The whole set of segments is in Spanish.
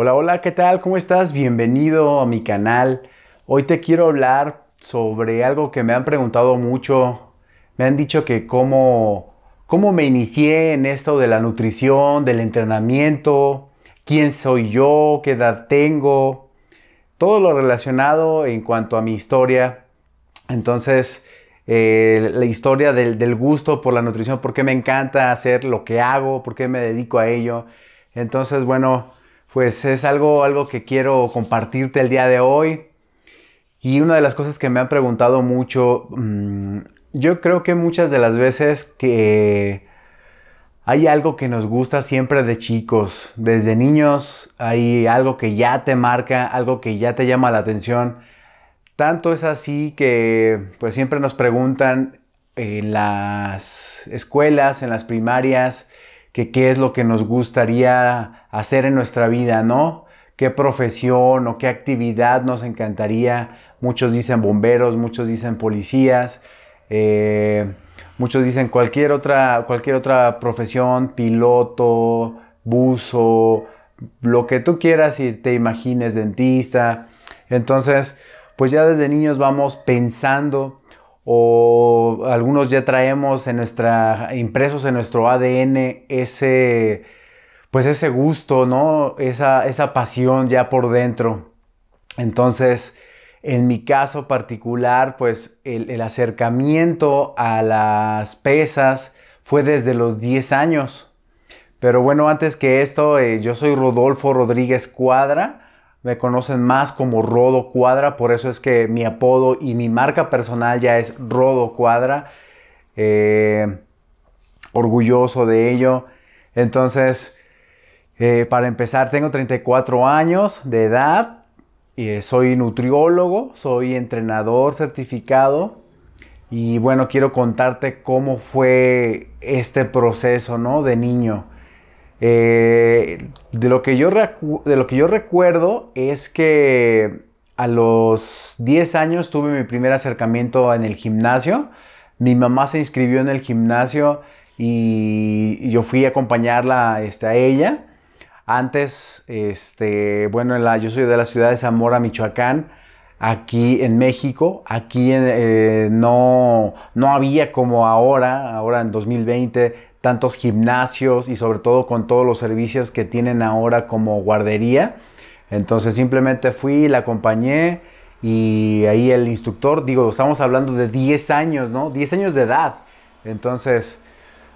Hola, hola, ¿qué tal? ¿Cómo estás? Bienvenido a mi canal. Hoy te quiero hablar sobre algo que me han preguntado mucho. Me han dicho que cómo, cómo me inicié en esto de la nutrición, del entrenamiento, quién soy yo, qué edad tengo, todo lo relacionado en cuanto a mi historia. Entonces, eh, la historia del, del, gusto por la nutrición, por qué me encanta hacer lo que hago, por qué me dedico a ello. Entonces, bueno, pues es algo, algo que quiero compartirte el día de hoy. Y una de las cosas que me han preguntado mucho, mmm, yo creo que muchas de las veces que hay algo que nos gusta siempre de chicos, desde niños hay algo que ya te marca, algo que ya te llama la atención. Tanto es así que pues siempre nos preguntan en las escuelas, en las primarias, que qué es lo que nos gustaría hacer en nuestra vida, ¿no? ¿Qué profesión o qué actividad nos encantaría? Muchos dicen bomberos, muchos dicen policías, eh, muchos dicen cualquier otra, cualquier otra profesión, piloto, buzo, lo que tú quieras y te imagines, dentista. Entonces, pues ya desde niños vamos pensando o algunos ya traemos en nuestra, impresos en nuestro ADN ese, pues ese gusto, ¿no? Esa, esa pasión ya por dentro. Entonces, en mi caso particular, pues el, acercamiento a las pesas fue desde los 10 años. Pero bueno, antes que esto, eh, yo soy Rodolfo Rodríguez Cuadra me conocen más como Rodo Cuadra, por eso es que mi apodo y mi marca personal ya es Rodo Cuadra. Eh, orgulloso de ello. Entonces, eh, para empezar, tengo 34 años de edad. Eh, soy nutriólogo, soy entrenador certificado. Y bueno, quiero contarte cómo fue este proceso, ¿no? De niño. Eh, de, lo que yo de lo que yo recuerdo es que a los 10 años tuve mi primer acercamiento en el gimnasio. Mi mamá se inscribió en el gimnasio y yo fui a acompañarla este, a ella. Antes, este, bueno, yo soy de la ciudad de Zamora, Michoacán, aquí en México. Aquí eh, no, no había como ahora, ahora en 2020, tantos gimnasios y sobre todo con todos los servicios que tienen ahora como guardería. Entonces simplemente fui, la acompañé y ahí el instructor, digo, estamos hablando de 10 años, ¿no? 10 años de edad. Entonces,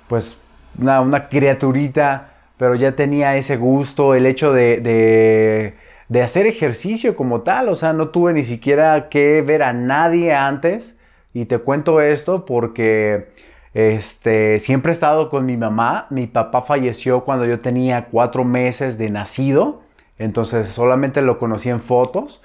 pues una, una criaturita, pero ya tenía ese gusto, el hecho de, de, de hacer ejercicio como tal. O sea, no tuve ni siquiera que ver a nadie antes. Y te cuento esto porque este, siempre he estado con mi mamá. Mi papá falleció cuando yo tenía cuatro meses de nacido. Entonces solamente lo conocí en fotos.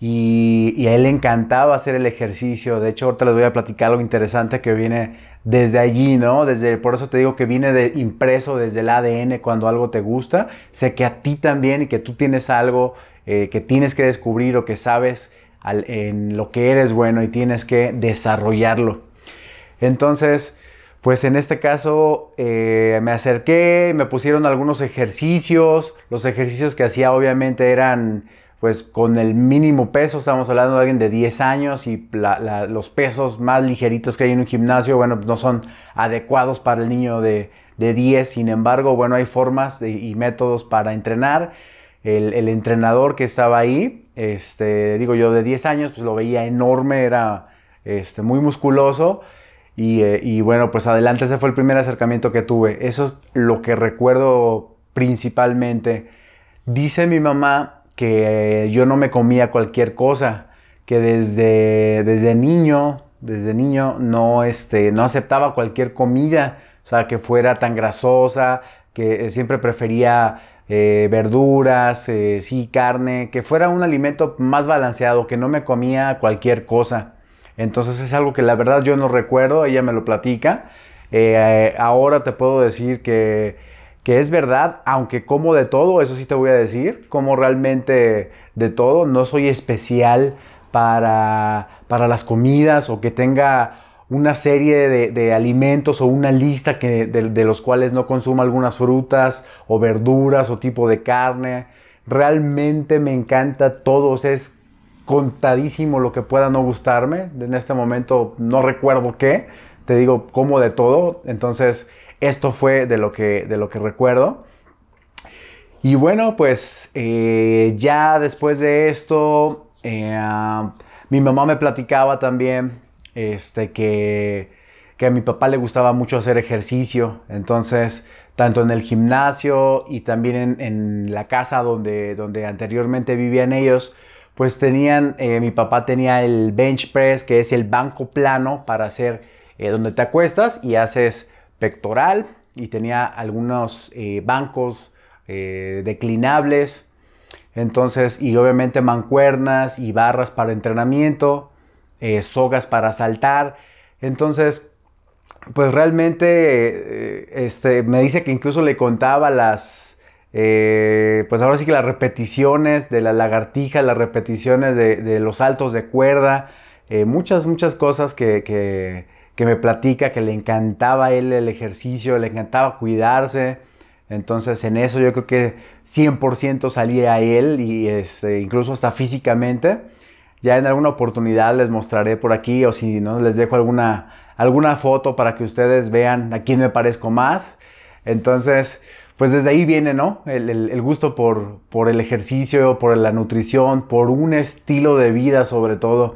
Y, a él le encantaba hacer el ejercicio. De hecho, ahorita les voy a platicar algo interesante que viene desde allí, ¿no? Desde, por eso te digo que viene de, impreso desde el ADN cuando algo te gusta. Sé que a ti también y que tú tienes algo eh, que tienes que descubrir o que sabes en lo que eres bueno y tienes que desarrollarlo. Entonces, pues en este caso eh, me acerqué, me pusieron algunos ejercicios. Los ejercicios que hacía obviamente eran pues con el mínimo peso, estamos hablando de alguien de 10 años y los pesos más ligeritos que hay en un gimnasio, bueno, no son adecuados para el niño de, 10. Sin embargo, bueno, hay formas y métodos para entrenar. El, entrenador que estaba ahí, este, digo yo de 10 años, pues lo veía enorme, era este, muy musculoso eh, y, bueno, pues adelante, ese fue el primer acercamiento que tuve. Eso es lo que recuerdo principalmente. Dice mi mamá que yo no me comía cualquier cosa, que desde, desde niño, desde niño no, este, no aceptaba cualquier comida, o sea, que fuera tan grasosa, que siempre prefería eh, verduras, eh, sí, carne, que fuera un alimento más balanceado, que no me comía cualquier cosa. Entonces es algo que la verdad yo no recuerdo, ella me lo platica. Eh, ahora te puedo decir que, que, es verdad, aunque como de todo, eso sí te voy a decir, como realmente de todo, no soy especial para, para las comidas o que tenga una serie de, alimentos o una lista que, de, de, los cuales no consumo algunas frutas o verduras o tipo de carne. realmente me encanta todo, es contadísimo lo que pueda no gustarme. En este momento no recuerdo qué, te digo como de todo. Entonces, esto fue de lo que, de lo que recuerdo. Y bueno, pues eh, ya después de esto, eh, mi mamá me platicaba también este, que, que a mi papá le gustaba mucho hacer ejercicio. Entonces, tanto en el gimnasio y también en, la casa donde, donde anteriormente vivían ellos, pues tenían, eh, mi papá tenía el bench press, que es el banco plano para hacer eh, donde te acuestas y haces pectoral, y tenía algunos eh, bancos declinables, entonces, y obviamente mancuernas y barras para entrenamiento, sogas para saltar, entonces, pues realmente este, me dice que incluso le contaba las, eh, pues ahora sí que las repeticiones de la lagartija, las repeticiones de, los saltos de cuerda, eh, muchas, muchas cosas que, me platica, que le encantaba él el ejercicio, le encantaba cuidarse. Entonces en eso yo creo que 100% salía a él y este, incluso hasta físicamente. Ya en alguna oportunidad les mostraré por aquí o si no les dejo alguna, alguna foto para que ustedes vean a quién me parezco más. Entonces, pues desde ahí viene, ¿no? El, gusto por, el ejercicio, por la nutrición, por un estilo de vida sobre todo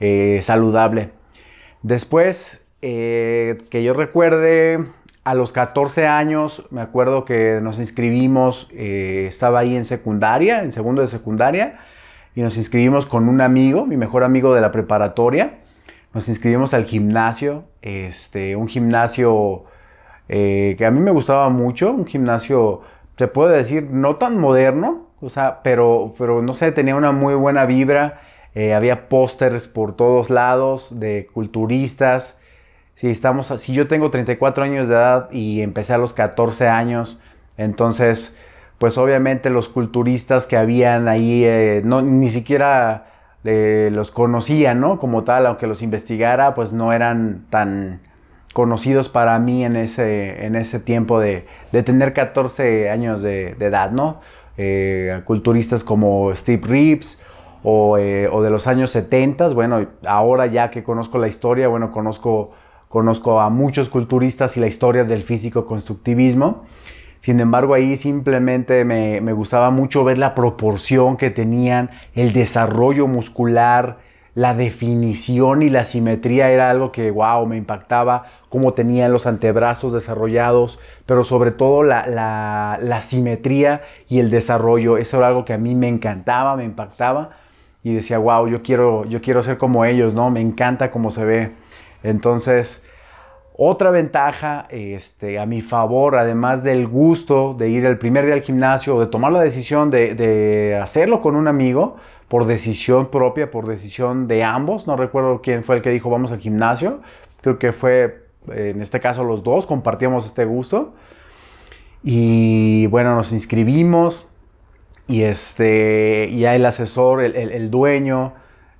eh, saludable. Después, eh, que yo recuerde, a los 14 años, me acuerdo que nos inscribimos, eh, estaba ahí en secundaria, en segundo de secundaria, y nos inscribimos con un amigo, mi mejor amigo de la preparatoria. Nos inscribimos al gimnasio, este, un gimnasio eh, que a mí me gustaba mucho, un gimnasio, se puede decir, no tan moderno, o sea, pero, pero no sé, tenía una muy buena vibra, eh, había pósters por todos lados de culturistas. Si, estamos, si yo tengo 34 años de edad y empecé a los 14 años, entonces, pues obviamente los culturistas que habían ahí, eh, no, ni siquiera los conocía, ¿no? Como tal, aunque los investigara, pues no eran tan conocidos para mí en ese, en ese tiempo de, tener 14 años de, edad, ¿no? Eh, culturistas como Steve Reeves o, eh, de los años 70, bueno, ahora ya que conozco la historia, bueno, conozco, conozco a muchos culturistas y la historia del físico constructivismo. Sin embargo, ahí simplemente me, me gustaba mucho ver la proporción que tenían, el desarrollo muscular, la definición y la simetría era algo que, wow, me impactaba, cómo tenían los antebrazos desarrollados, pero sobre todo la, simetría y el desarrollo, eso era algo que a mí me encantaba, me impactaba y decía, wow, yo quiero, yo quiero ser como ellos, ¿no? Me encanta cómo se ve. Entonces, otra ventaja este, a mi favor, además del gusto de ir el primer día al gimnasio o de tomar la decisión de, de hacerlo con un amigo, por decisión propia, por decisión de ambos. No recuerdo quién fue el que dijo vamos al gimnasio. Creo que fue, en este caso, los dos compartíamos este gusto. Y bueno, nos inscribimos y este, ya el asesor, el, dueño,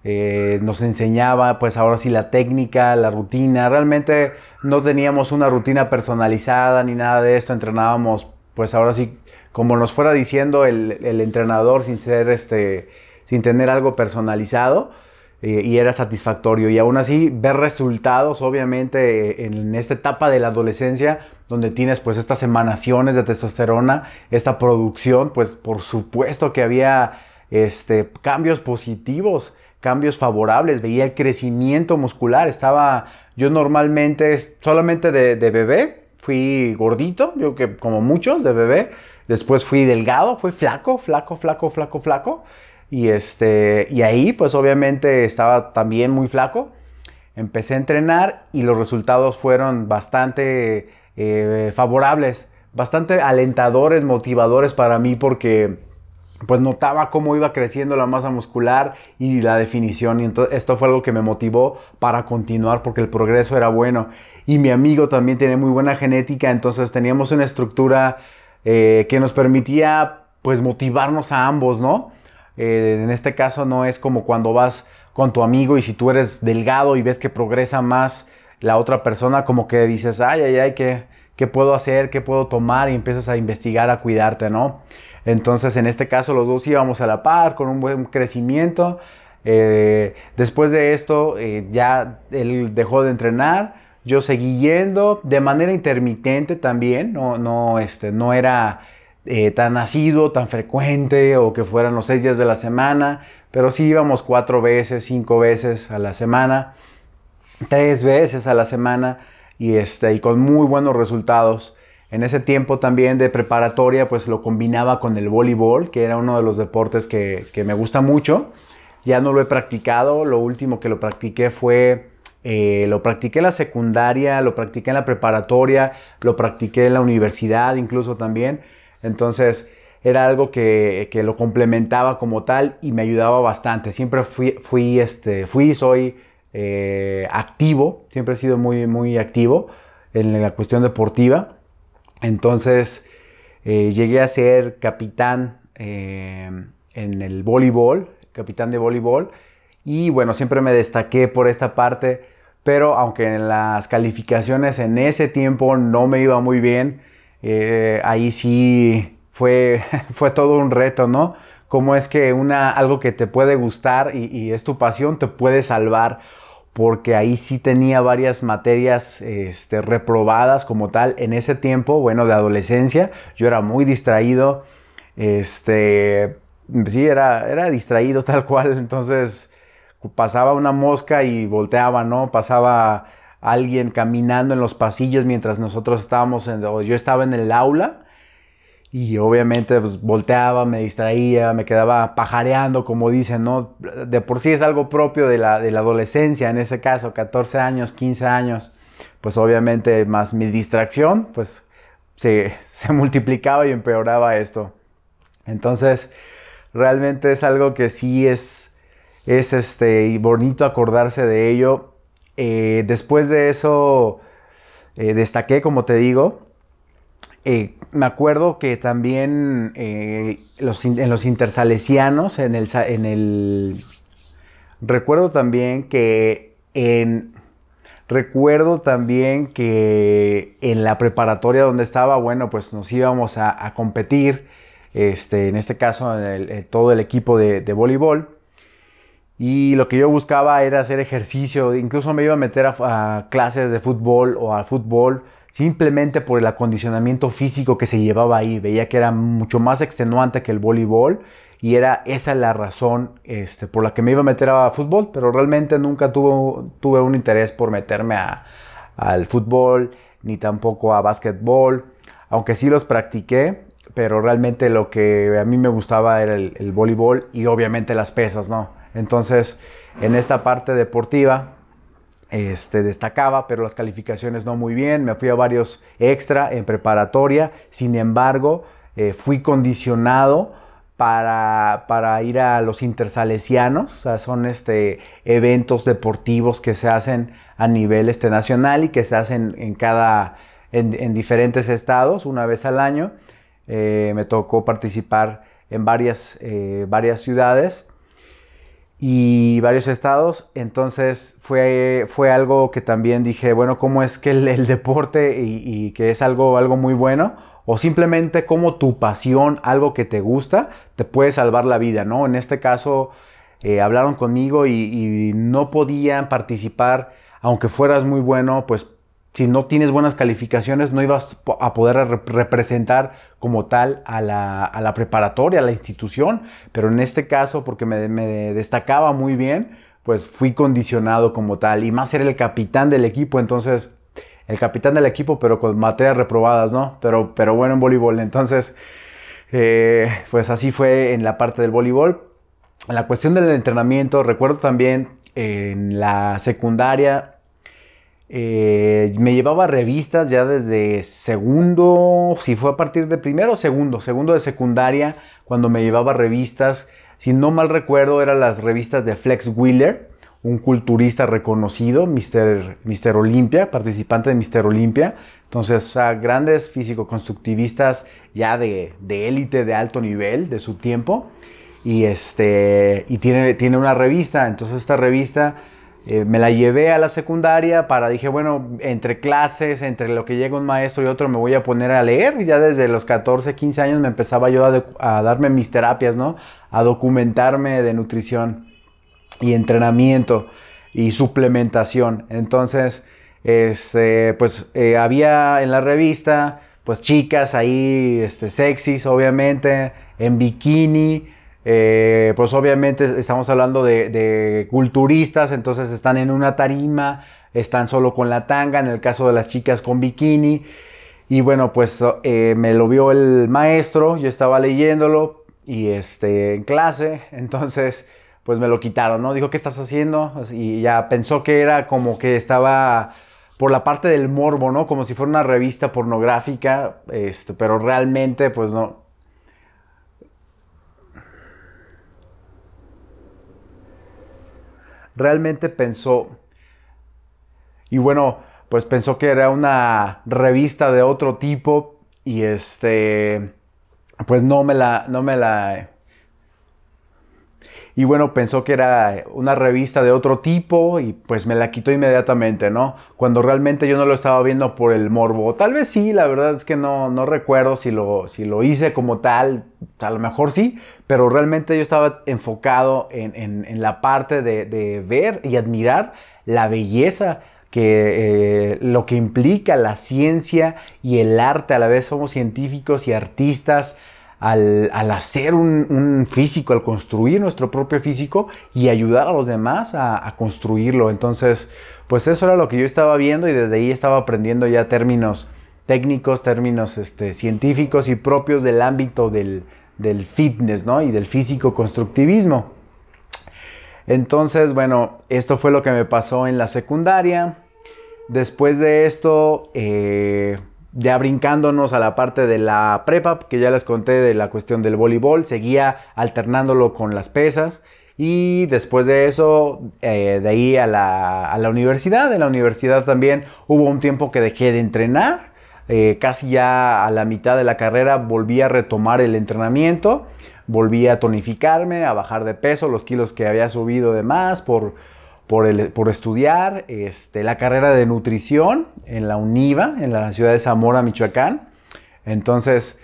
eh, nos enseñaba pues ahora sí la técnica, la rutina. Realmente no teníamos una rutina personalizada ni nada de esto. Entrenábamos pues ahora sí como nos fuera diciendo el, entrenador sin ser este sin tener algo personalizado eh, y era satisfactorio. Y aún así, ver resultados, obviamente, en esta etapa de la adolescencia, donde tienes pues estas emanaciones de testosterona, esta producción, pues por supuesto que había este, cambios positivos cambios favorables, veía el crecimiento muscular, estaba yo normalmente solamente de, bebé, fui gordito, yo que como muchos de bebé, después fui delgado, fui flaco, flaco, flaco, flaco, flaco, y, este, y ahí pues obviamente estaba también muy flaco. Empecé a entrenar y los resultados fueron bastante eh, favorables, bastante alentadores, motivadores para mí porque pues notaba cómo iba creciendo la masa muscular y la definición. Y entonces esto fue algo que me motivó para continuar porque el progreso era bueno. Y mi amigo también tiene muy buena genética, entonces teníamos una estructura eh, que nos permitía pues motivarnos a ambos, ¿no? Eh, en este caso no es como cuando vas con tu amigo y si tú eres delgado y ves que progresa más la otra persona, como que dices, ay, ay, ay, qué, qué puedo hacer, qué puedo tomar y empiezas a investigar, a cuidarte, ¿no? Entonces, en este caso, los dos íbamos a la par, con un buen crecimiento. Eh, después de esto, eh, ya él dejó de entrenar, yo seguí yendo de manera intermitente también, no, no, este, no era eh, tan asiduo, tan frecuente o que fueran los seis días de la semana, pero sí íbamos cuatro veces, cinco veces a la semana, tres veces a la semana y, este, y con muy buenos resultados. En ese tiempo también de preparatoria pues lo combinaba con el voleibol, que era uno de los deportes que, que me gusta mucho. Ya no lo he practicado, lo último que lo practiqué fue eh, lo practiqué en la secundaria, lo practiqué en la preparatoria, lo practiqué en la universidad incluso también. Entonces era algo que, lo complementaba como tal y me ayudaba bastante. Siempre fui, fui, este, fui soy eh, activo, siempre he sido muy, muy activo en la cuestión deportiva. Entonces eh, llegué a ser capitán en el voleibol, capitán de voleibol. Y bueno, siempre me destaqué por esta parte pero aunque en las calificaciones en ese tiempo no me iba muy bien, eh, ahí sí fue, fue todo un reto, ¿no? Cómo es que una, algo que te puede gustar y, es tu pasión te puede salvar, porque ahí sí tenía varias materias este, reprobadas como tal en ese tiempo, bueno, de adolescencia, yo era muy distraído, este, sí, era, era distraído tal cual, entonces pasaba una mosca y volteaba, ¿no? Pasaba alguien caminando en los pasillos mientras nosotros estábamos en, o yo estaba en el aula y obviamente pues, volteaba, me distraía, me quedaba pajareando, como dicen, ¿no? De por sí es algo propio de la, de la adolescencia, en ese caso, 14 años, 15 años, pues obviamente más mi distracción, pues se, se multiplicaba y empeoraba esto. Entonces, realmente es algo que sí es es este, bonito acordarse de ello. Eh, después de eso, eh, destaqué, como te digo, eh, me acuerdo que también en los intersalesianos, en el, en el... Recuerdo también que en... Recuerdo también que en la preparatoria donde estaba, bueno, pues nos íbamos a, competir, este, en este caso todo el equipo de, de voleibol. Y lo que yo buscaba era hacer ejercicio, incluso me iba a meter a, clases de fútbol o a fútbol simplemente por el acondicionamiento físico que se llevaba ahí. Veía que era mucho más extenuante que el voleibol y era esa la razón este, por la que me iba a meter a fútbol, pero realmente nunca tuve, un interés por meterme al fútbol ni tampoco a básquetbol, aunque sí los practiqué, pero realmente lo que a mí me gustaba era el, el voleibol y obviamente las pesas, ¿no? Entonces, en esta parte deportiva, este, destacaba, pero las calificaciones no muy bien. Me fui a varios extra en preparatoria. Sin embargo, eh, fui condicionado para, ir a los intersalesianos. Son este, eventos deportivos que se hacen a nivel este, nacional y que se hacen en, cada, en, diferentes estados una vez al año. Eh, me tocó participar en varias, eh, varias ciudades y varios estados. Entonces fue, fue algo que también dije, bueno, ¿cómo es que el, deporte y, que es algo, algo muy bueno? O simplemente como tu pasión, algo que te gusta, te puede salvar la vida, ¿no? En este caso, eh, hablaron conmigo y, y no podían participar, aunque fueras muy bueno, pues si no tienes buenas calificaciones, no ibas a poder representar como tal a la, preparatoria, a la institución. Pero en este caso, porque me, destacaba muy bien, pues fui condicionado como tal. Y más era el capitán del equipo, entonces, el capitán del equipo, pero con materias reprobadas, ¿no? Pero, pero bueno en voleibol. Entonces, eh, pues así fue en la parte del voleibol. La cuestión del entrenamiento, recuerdo también en la secundaria eh, me llevaba revistas ya desde segundo, si fue a partir de primero o segundo, segundo de secundaria, cuando me llevaba revistas. Si no mal recuerdo, eran las revistas de Flex Wheeler, un culturista reconocido, Mr. Mister Olympia, participante de Mr. Olympia. Entonces, o grandes físico-constructivistas ya de élite, de, alto nivel de su tiempo. Y, este, y tiene, tiene una revista. Entonces, esta revista eh, me la llevé a la secundaria para, dije, bueno, entre clases, entre lo que llega un maestro y otro, me voy a poner a leer. Ya desde los 14, 15 años me empezaba yo a, darme mis terapias, ¿no? A documentarme de nutrición y entrenamiento y suplementación. Entonces, este, pues eh, había en la revista, pues chicas ahí, este, sexys, obviamente, en bikini eh, pues obviamente estamos hablando de, culturistas, entonces están en una tarima, están solo con la tanga, en el caso de las chicas con bikini. Y bueno, pues eh, me lo vio el maestro, yo estaba leyéndolo y este, en clase, entonces pues me lo quitaron, ¿no? Dijo, ¿qué estás haciendo? Y ya pensó que era como que estaba por la parte del morbo, ¿no? Como si fuera una revista pornográfica, este, pero realmente pues no, realmente pensó, y bueno, pues pensó que era una revista de otro tipo y este, pues no me la, no me la, y bueno, pensó que era una revista de otro tipo y pues me la quitó inmediatamente, ¿no? Cuando realmente yo no lo estaba viendo por el morbo. Tal vez sí, la verdad es que no, no recuerdo si lo, si lo hice como tal, a lo mejor sí, pero realmente yo estaba enfocado en, la parte de, ver y admirar la belleza que eh, lo que implica la ciencia y el arte, a la vez somos científicos y artistas, al, hacer un, físico, al construir nuestro propio físico y ayudar a los demás a, construirlo. Entonces, pues eso era lo que yo estaba viendo y desde ahí estaba aprendiendo ya términos técnicos, términos este, científicos y propios del ámbito del, fitness ¿no? y del físico constructivismo. Entonces, bueno, esto fue lo que me pasó en la secundaria. Después de esto, eh, ya brincándonos a la parte de la prepa, que ya les conté de la cuestión del voleibol, seguía alternándolo con las pesas. Y después de eso, eh, de ahí a la, universidad. En la universidad también hubo un tiempo que dejé de entrenar. Eh, casi ya a la mitad de la carrera volví a retomar el entrenamiento. Volví a tonificarme, a bajar de peso, los kilos que había subido de más por, por, estudiar este, la carrera de nutrición en la UNIVA, en la ciudad de Zamora, Michoacán. Entonces,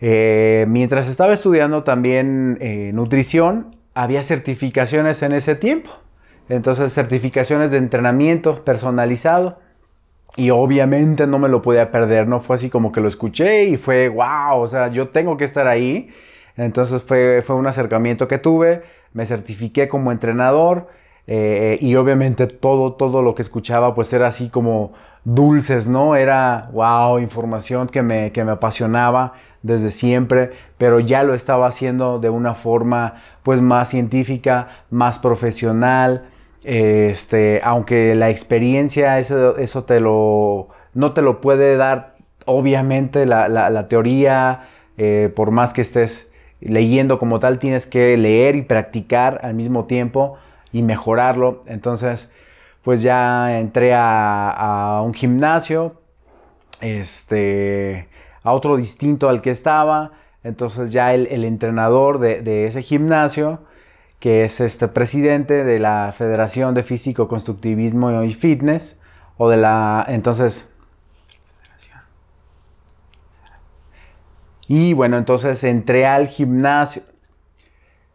eh, mientras estaba estudiando también eh, nutrición, había certificaciones en ese tiempo. Entonces, certificaciones de entrenamiento personalizado. Y obviamente no me lo podía perder, no fue así como que lo escuché y fue, wow, o sea, yo tengo que estar ahí. Entonces fue, fue un acercamiento que tuve, me certifiqué como entrenador eh, y obviamente todo, todo lo que escuchaba pues era así como dulces, ¿no? Era, wow, información que me, que me apasionaba desde siempre, pero ya lo estaba haciendo de una forma pues más científica, más profesional, este, aunque la experiencia, eso, eso te lo, no te lo puede dar, obviamente, la, la, teoría, eh, por más que estés leyendo como tal, tienes que leer y practicar al mismo tiempo y mejorarlo. Entonces, pues ya entré a, un gimnasio, este, a otro distinto al que estaba. Entonces ya el, entrenador de, ese gimnasio, que es este presidente de la Federación de Físico, Constructivismo y Fitness, o de la, entonces, y bueno, entonces entré al gimnasio,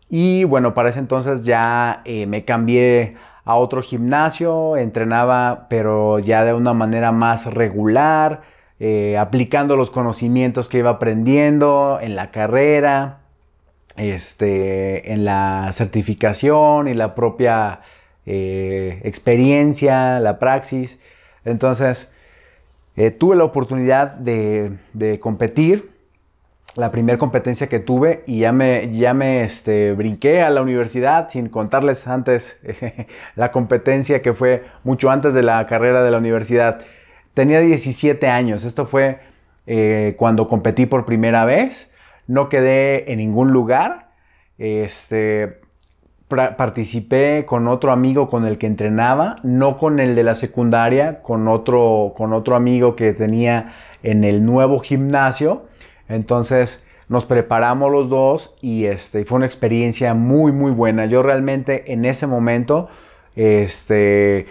y bueno, para ese entonces ya eh, me cambié a otro gimnasio, entrenaba pero ya de una manera más regular, eh, aplicando los conocimientos que iba aprendiendo en la carrera, este, en la certificación y la propia eh, experiencia, la praxis. Entonces, tuve la oportunidad de, de competir la primera competencia que tuve y ya me, ya me este, brinqué a la universidad sin contarles antes la competencia que fue mucho antes de la carrera de la universidad. Tenía 17 años, esto fue eh, cuando competí por primera vez, no quedé en ningún lugar, este, participé con otro amigo con el que entrenaba, no con el de la secundaria, con otro, con otro amigo que tenía en el nuevo gimnasio entonces nos preparamos los dos y este, fue una experiencia muy, muy buena. Yo realmente en ese momento Este,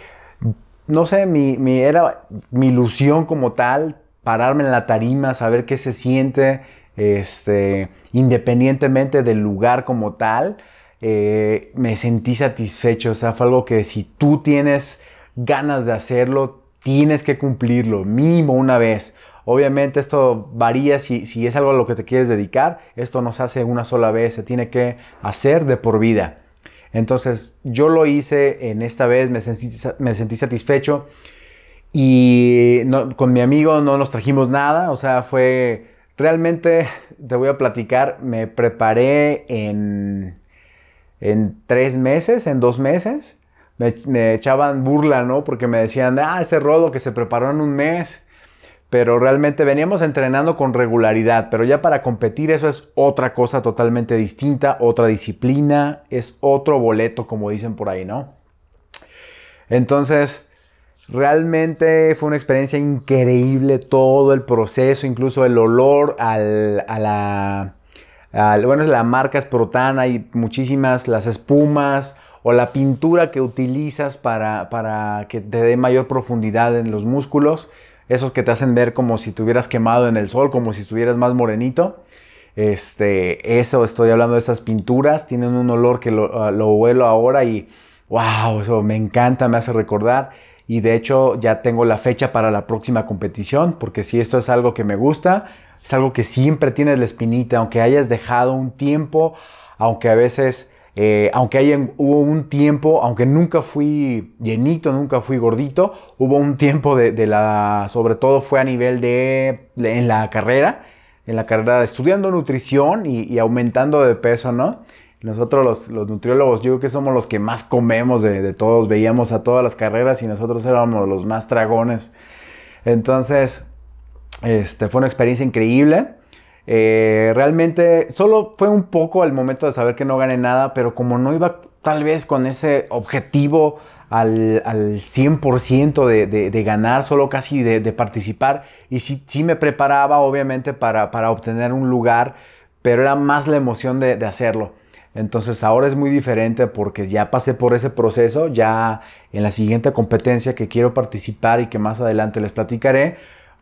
no sé, mi, era mi ilusión como tal, pararme en la tarima, saber qué se siente, este, independientemente del lugar como tal, eh, me sentí satisfecho. O sea, fue algo que si tú tienes ganas de hacerlo, tienes que cumplirlo, mínimo una vez. Obviamente esto varía si, si, es algo a lo que te quieres dedicar. Esto no se hace una sola vez, se tiene que hacer de por vida. Entonces yo lo hice en esta vez, me sentí, me sentí satisfecho y con mi amigo no nos trajimos nada, o sea, fue realmente, te voy a platicar, me preparé en, en tres meses, en dos meses. Me, echaban burla, ¿no? Porque me decían, ah, ese rodo que se preparó en un mes pero realmente veníamos entrenando con regularidad, pero ya para competir eso es otra cosa totalmente distinta, otra disciplina, es otro boleto, como dicen por ahí, ¿no? Entonces, realmente fue una experiencia increíble todo el proceso, incluso el olor al, a la... bueno, la marca Sprotana hay muchísimas, las espumas o la pintura que utilizas para, para que te dé mayor profundidad en los músculos esos que te hacen ver como si te hubieras quemado en el sol, como si estuvieras más morenito. Este, eso estoy hablando de esas pinturas, tienen un olor que lo, ah, lo huelo ahora y wow, eso me encanta, me hace recordar. Y de hecho ya tengo la fecha para la próxima competición, porque si esto es algo que me gusta, es algo que siempre tienes la espinita, aunque hayas dejado un tiempo, aunque a veces eh, aunque haya, hubo un tiempo, aunque nunca fui llenito, nunca fui gordito, hubo un tiempo de, la, sobre todo fue a nivel de, en la carrera, en la carrera estudiando nutrición y, aumentando de peso, ¿no? Nosotros los, nutriólogos, yo creo que somos los que más comemos de, de, todos, veíamos a todas las carreras y nosotros éramos los más dragones. Entonces, este, fue una experiencia increíble. Eh, realmente solo fue un poco al momento de saber que no gané nada, pero como no iba tal vez con ese objetivo al, 100% de, ganar, solo casi de, participar, y sí, sí, me preparaba obviamente para, para, obtener un lugar, pero era más la emoción de hacerlo. Entonces ahora es muy diferente porque ya pasé por ese proceso, ya en la siguiente competencia que quiero participar y que más adelante les platicaré,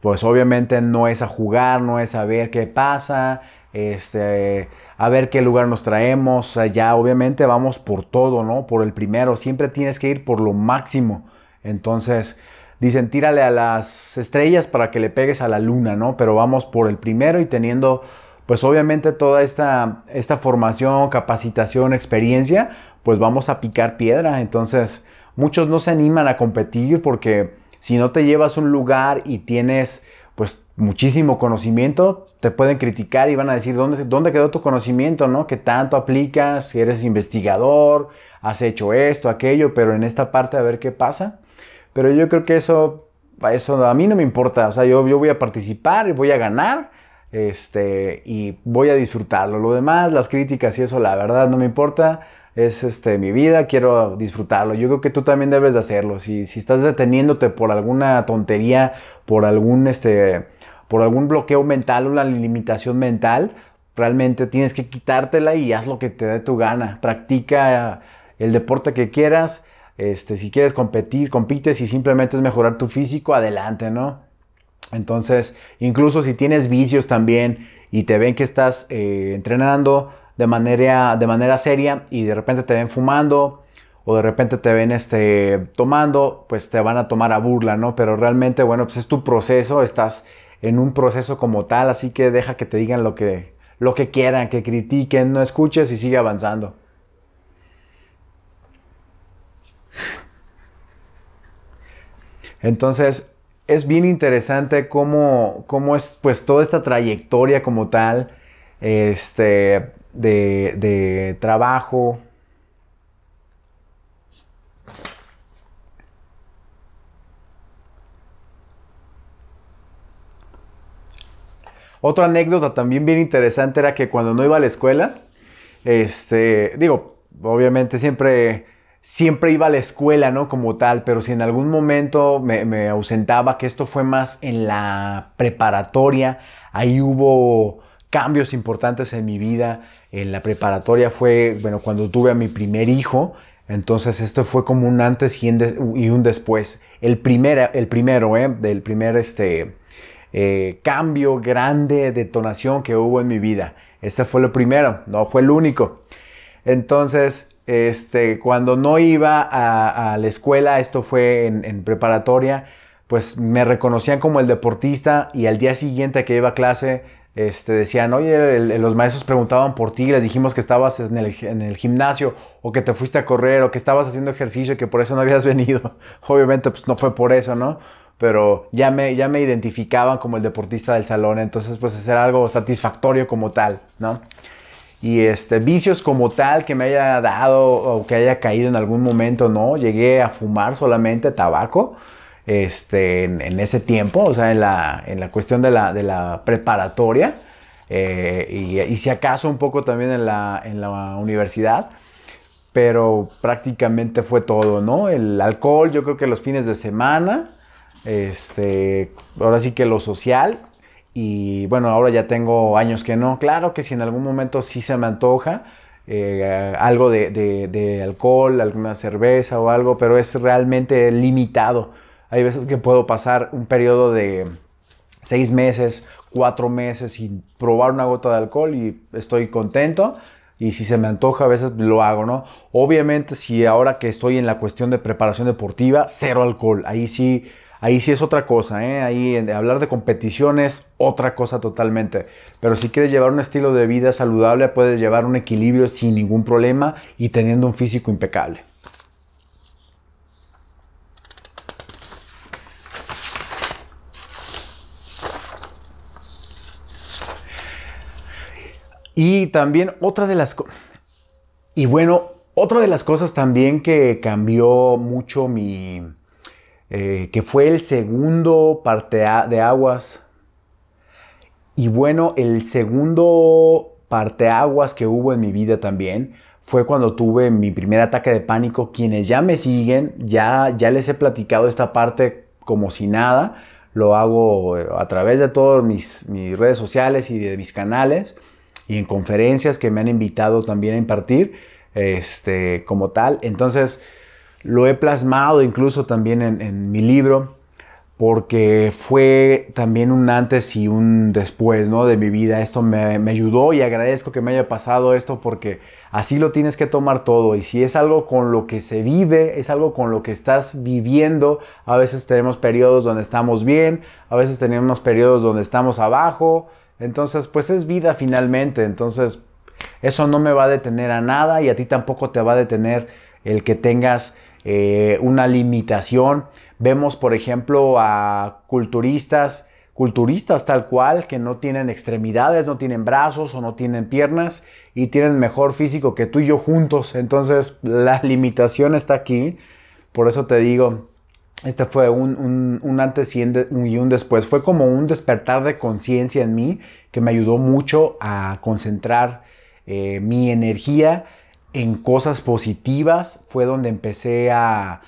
pues obviamente no es a jugar, no es a ver qué pasa, este, a ver qué lugar nos traemos, ya obviamente vamos por todo, ¿no? Por el primero, siempre tienes que ir por lo máximo. Entonces, dicen, tírale a las estrellas para que le pegues a la luna, ¿no? Pero vamos por el primero y teniendo, pues obviamente toda esta, esta formación, capacitación, experiencia, pues vamos a picar piedra. Entonces, muchos no se animan a competir porque si no te llevas un lugar y tienes pues muchísimo conocimiento, te pueden criticar y van a decir, ¿dónde, dónde quedó tu conocimiento? ¿no? ¿Qué tanto aplicas? Si eres investigador, has hecho esto, aquello, pero en esta parte a ver qué pasa. Pero yo creo que eso, eso a mí no me importa. O sea, yo, yo voy a participar y voy a ganar este, y voy a disfrutarlo. Lo demás, las críticas y eso, la verdad no me importa es este, mi vida, quiero disfrutarlo. Yo creo que tú también debes de hacerlo. Si, si estás deteniéndote por alguna tontería, por algún, este, por algún bloqueo mental, una limitación mental, realmente tienes que quitártela y haz lo que te dé tu gana. Practica el deporte que quieras. Este, si quieres competir, compite. Si simplemente es mejorar tu físico, adelante, ¿no? Entonces, incluso si tienes vicios también y te ven que estás eh, entrenando, de manera, de manera seria y de repente te ven fumando o de repente te ven este, tomando, pues te van a tomar a burla, ¿no? Pero realmente, bueno, pues es tu proceso, estás en un proceso como tal, así que deja que te digan lo que, lo que quieran, que critiquen, no escuches y sigue avanzando. Entonces, es bien interesante cómo, cómo es pues toda esta trayectoria como tal. Este, de, trabajo. Otra anécdota también bien interesante era que cuando no iba a la escuela, este, digo, obviamente siempre, siempre iba a la escuela, ¿no? Como tal, pero si en algún momento me, me ausentaba, que esto fue más en la preparatoria, ahí hubo cambios importantes en mi vida. En la preparatoria fue, bueno, cuando tuve a mi primer hijo, Entonces esto fue como un antes y un después. El, primer, el primero, ¿eh? Del primer este, eh, cambio grande, detonación que hubo en mi vida. Este fue lo primero, no fue el único. Entonces, este, cuando no iba a, la escuela, esto fue en, preparatoria, pues me reconocían como el deportista y al día siguiente que iba a clase, este, decían, oye, los maestros preguntaban por ti, les dijimos que estabas en el, en el, gimnasio o que te fuiste a correr o que estabas haciendo ejercicio y que por eso no habías venido. Obviamente, pues no fue por eso, ¿no? Pero ya me, ya me identificaban como el deportista del salón, entonces pues era algo satisfactorio como tal, ¿no? Y este, vicios como tal que me haya dado o que haya caído en algún momento, no. Llegué a fumar solamente tabaco este, en, ese tiempo, o sea, en la, en la cuestión de la, de la preparatoria. Eh, y, si acaso un poco también en la, en la universidad. Pero prácticamente fue todo, ¿no? El alcohol, yo creo que los fines de semana. Este, ahora sí que lo social y bueno, ahora ya tengo años que no. Claro que si en algún momento sí se me antoja eh, algo de, alcohol, alguna cerveza o algo, pero es realmente limitado. Hay veces que puedo pasar un periodo de seis meses, cuatro meses sin probar una gota de alcohol y estoy contento. Y si se me antoja, a veces lo hago, ¿no? Obviamente, si ahora que estoy en la cuestión de preparación deportiva, cero alcohol. Ahí sí ahí sí es otra cosa, ¿eh? Ahí hablar de competición es otra cosa totalmente. Pero si quieres llevar un estilo de vida saludable, puedes llevar un equilibrio sin ningún problema y teniendo un físico impecable. Y también otra de las y bueno, otra de las cosas también que cambió mucho mi, eh, que fue el segundo parte de aguas. Y bueno, el segundo parteaguas que hubo en mi vida también fue cuando tuve mi primer ataque de pánico. Quienes ya me siguen, ya, ya les he platicado esta parte como si nada. Lo hago eh, a través de todas mis, mis redes sociales y de mis canales y en conferencias que me han invitado también a impartir este, como tal. Entonces, lo he plasmado incluso también en, mi libro porque fue también un antes y un después ¿no? de mi vida. Esto me, me, ayudó y agradezco que me haya pasado esto porque así lo tienes que tomar todo. Y si es algo con lo que se vive, es algo con lo que estás viviendo, a veces tenemos periodos donde estamos bien, a veces tenemos periodos donde estamos abajo. Entonces, pues es vida finalmente. Entonces, eso no me va a detener a nada y a ti tampoco te va a detener el que tengas eh, una limitación. Vemos, por ejemplo, a culturistas, culturistas tal cual, que no tienen extremidades, no tienen brazos o no tienen piernas y tienen mejor físico que tú y yo juntos. Entonces, la limitación está aquí. Por eso te digo, este fue un, antes y un después. Fue como un despertar de conciencia en mí que me ayudó mucho a concentrar eh, mi energía en cosas positivas, fue donde empecé a,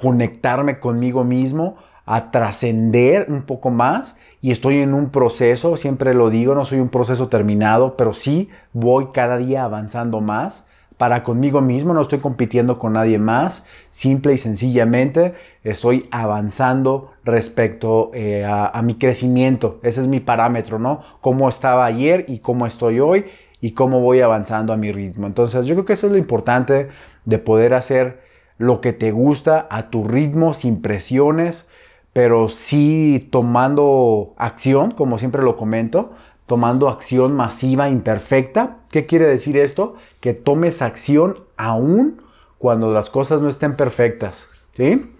conectarme conmigo mismo, a trascender un poco más. Y estoy en un proceso, siempre lo digo, no soy un proceso terminado, pero sí voy cada día avanzando más para conmigo mismo, no estoy compitiendo con nadie más, simple y sencillamente estoy avanzando respecto eh, a, a, mi crecimiento, ese es mi parámetro, ¿no? Cómo estaba ayer y cómo estoy hoy y cómo voy avanzando a mi ritmo. Entonces yo creo que eso es lo importante de poder hacer lo que te gusta a tu ritmo, sin presiones, pero sí tomando acción, como siempre lo comento, tomando acción masiva, imperfecta. ¿Qué quiere decir esto? Que tomes acción aún cuando las cosas no estén perfectas. ¿sí?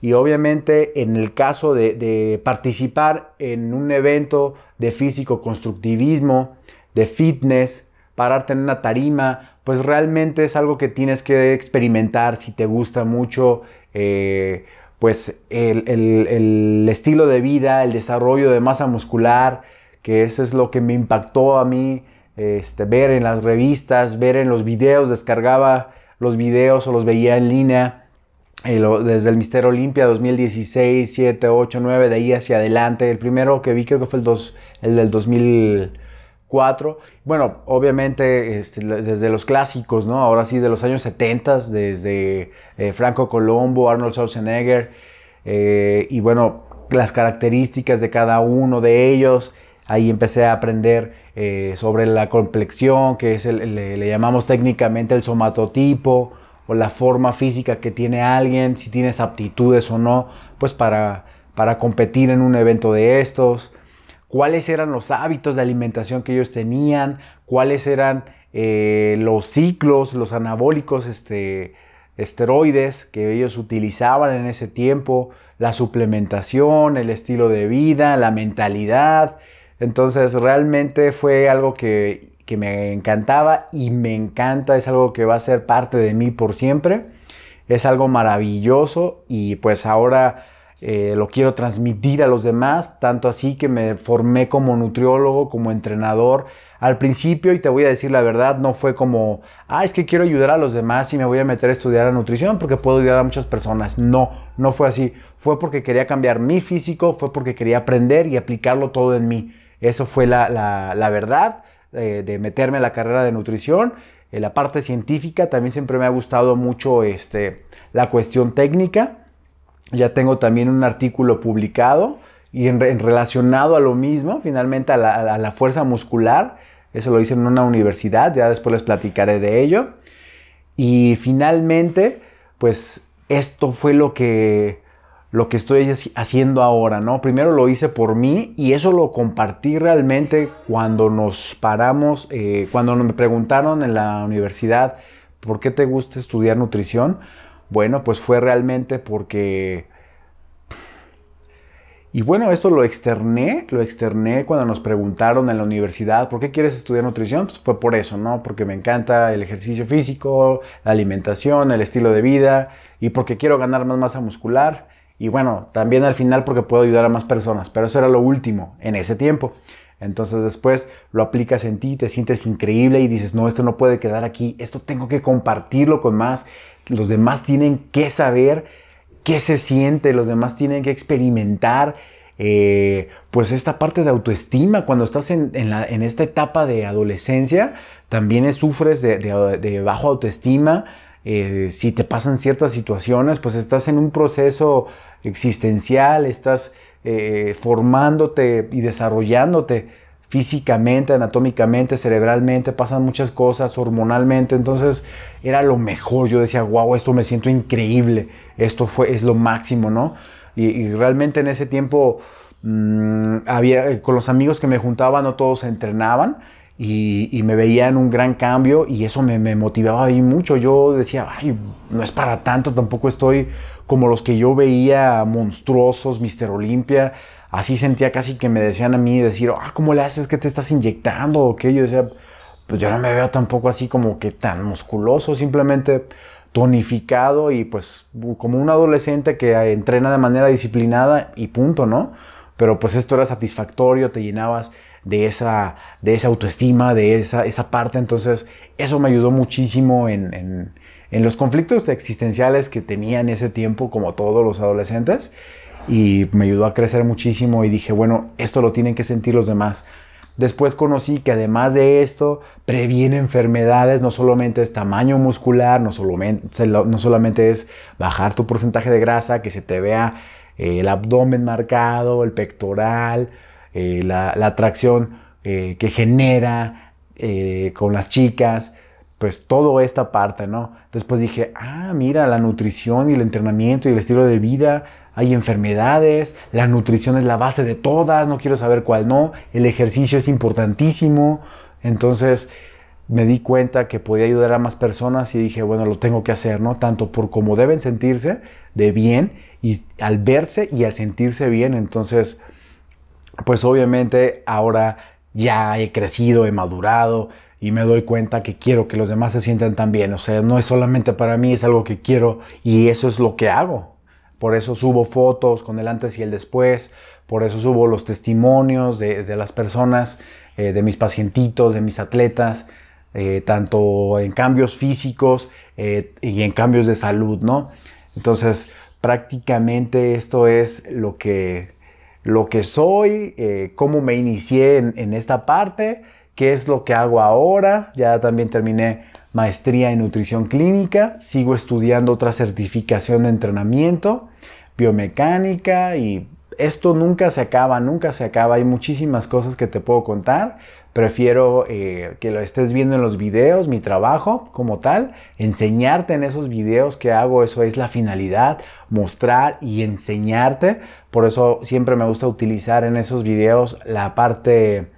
Y obviamente en el caso de, participar en un evento de físico constructivismo, de fitness, pararte en una tarima, pues realmente es algo que tienes que experimentar si te gusta mucho. Eh, pues el, estilo de vida, el desarrollo de masa muscular, que eso es lo que me impactó a mí, este, ver en las revistas, ver en los videos, descargaba los videos o los veía en línea eh, desde el Mister Olimpia 2016, 7, 8, 9, de ahí hacia adelante. El primero que vi creo que fue el, dos, el del 2000. cuatro. Bueno, obviamente este, desde los clásicos, ¿no? Ahora sí, de los años 70, desde eh, Franco Colombo, Arnold Schwarzenegger, eh, y bueno, las características de cada uno de ellos. Ahí empecé a aprender eh, sobre la complexión, que es el, le, llamamos técnicamente el somatotipo, o la forma física que tiene alguien, si tienes aptitudes o no, pues para, para competir en un evento de estos cuáles eran los hábitos de alimentación que ellos tenían, cuáles eran eh, los ciclos, los anabólicos este, esteroides que ellos utilizaban en ese tiempo, la suplementación, el estilo de vida, la mentalidad. Entonces realmente fue algo que, que me encantaba y me encanta, es algo que va a ser parte de mí por siempre. Es algo maravilloso y pues ahora eh, lo quiero transmitir a los demás, tanto así que me formé como nutriólogo, como entrenador. Al principio, y te voy a decir la verdad, no fue como, ah, es que quiero ayudar a los demás y me voy a meter a estudiar a nutrición porque puedo ayudar a muchas personas. No, no fue así. Fue porque quería cambiar mi físico, fue porque quería aprender y aplicarlo todo en mí. Eso fue la, verdad eh, de meterme a la carrera de nutrición. En la parte científica también siempre me ha gustado mucho este, la cuestión técnica ya tengo también un artículo publicado y en, relacionado a lo mismo, finalmente a la, fuerza muscular. Eso lo hice en una universidad, ya después les platicaré de ello. Y finalmente, pues esto fue lo que, lo que estoy haciendo ahora, ¿no? Primero lo hice por mí y eso lo compartí realmente cuando nos paramos, eh, cuando me preguntaron en la universidad, ¿por qué te gusta estudiar nutrición? Bueno, pues fue realmente porque... Y bueno, esto lo externé, lo externé cuando nos preguntaron en la universidad, ¿por qué quieres estudiar nutrición? Pues fue por eso, ¿no? Porque me encanta el ejercicio físico, la alimentación, el estilo de vida y porque quiero ganar más masa muscular. Y bueno, también al final porque puedo ayudar a más personas, pero eso era lo último en ese tiempo. Entonces después lo aplicas en ti, te sientes increíble y dices, no, esto no puede quedar aquí, esto tengo que compartirlo con más, los demás tienen que saber qué se siente, los demás tienen que experimentar. Eh, pues esta parte de autoestima, cuando estás en, esta etapa de adolescencia, también sufres de, bajo autoestima. Eh, si te pasan ciertas situaciones, pues estás en un proceso existencial, estás eh, formándote y desarrollándote físicamente, anatómicamente, cerebralmente, pasan muchas cosas, hormonalmente, entonces era lo mejor, yo decía, wow, esto me siento increíble, esto fue, es lo máximo, ¿no? Y, realmente en ese tiempo, mm, había, eh, con los amigos que me juntaban, no todos entrenaban, y, me veían un gran cambio y eso me, motivaba a mucho. Yo decía, ay, no es para tanto, tampoco estoy como los que yo veía monstruosos, Mister Olimpia así sentía casi que me decían a mí, decir, ah, ¿cómo le haces que te estás inyectando? O que yo decía, pues yo no me veo tampoco así como que tan musculoso, simplemente tonificado y pues como un adolescente que entrena de manera disciplinada y punto, ¿no? Pero pues esto era satisfactorio, te llenabas de esa, de esa autoestima, de esa, esa parte, entonces eso me ayudó muchísimo en, en los conflictos existenciales que tenía en ese tiempo, como todos los adolescentes y me ayudó a crecer muchísimo y dije, bueno, esto lo tienen que sentir los demás. Después conocí que además de esto, previene enfermedades, no solamente es tamaño muscular, no solamente, no solamente es bajar tu porcentaje de grasa, que se te vea eh, el abdomen marcado, el pectoral, eh, la, atracción eh, que genera con las chicas, pues toda esta parte, ¿no? Después dije, ah, mira, la nutrición y el entrenamiento y el estilo de vida hay enfermedades, la nutrición es la base de todas, no quiero saber cuál no, el ejercicio es importantísimo, entonces me di cuenta que podía ayudar a más personas y dije, bueno, lo tengo que hacer, ¿no? Tanto por cómo deben sentirse de bien y al verse y al sentirse bien, entonces, pues obviamente ahora ya he crecido, he madurado y me doy cuenta que quiero que los demás se sientan tan bien, o sea, no es solamente para mí, es algo que quiero y eso es lo que hago. Por eso subo fotos con el antes y el después. Por eso subo los testimonios de, las personas, eh, de mis pacientitos, de mis atletas, eh, tanto en cambios físicos eh, y en cambios de salud, ¿no? Entonces, prácticamente esto es lo que, lo que soy, cómo me inicié en, esta parte, qué es lo que hago ahora. Ya también terminé maestría en nutrición clínica, sigo estudiando otra certificación de entrenamiento, biomecánica y esto nunca se acaba, nunca se acaba. Hay muchísimas cosas que te puedo contar. Prefiero eh, que lo estés viendo en los videos, mi trabajo como tal, enseñarte en esos videos que hago, eso es la finalidad, mostrar y enseñarte. Por eso siempre me gusta utilizar en esos videos la parte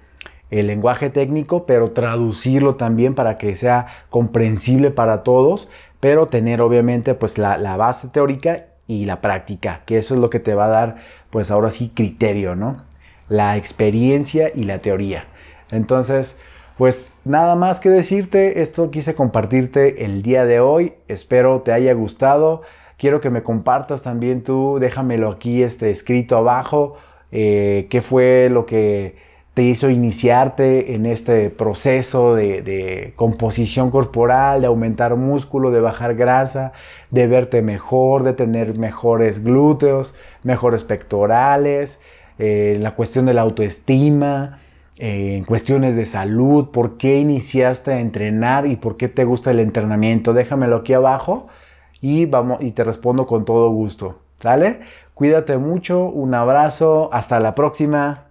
el lenguaje técnico, pero traducirlo también para que sea comprensible para todos, pero tener obviamente pues la, la, base teórica y la práctica, que eso es lo que te va a dar pues ahora sí criterio, ¿no? La experiencia y la teoría. Entonces, pues nada más que decirte, esto quise compartirte el día de hoy, espero te haya gustado, quiero que me compartas también tú, déjamelo aquí este, escrito abajo, eh, qué fue lo que te hizo iniciarte en este proceso de, composición corporal, de aumentar músculo, de bajar grasa, de verte mejor, de tener mejores glúteos, mejores pectorales, eh, la cuestión de la autoestima, eh, en cuestiones de salud, por qué iniciaste a entrenar y por qué te gusta el entrenamiento. Déjamelo aquí abajo y, vamos, y te respondo con todo gusto. ¿Sale? Cuídate mucho, un abrazo, hasta la próxima.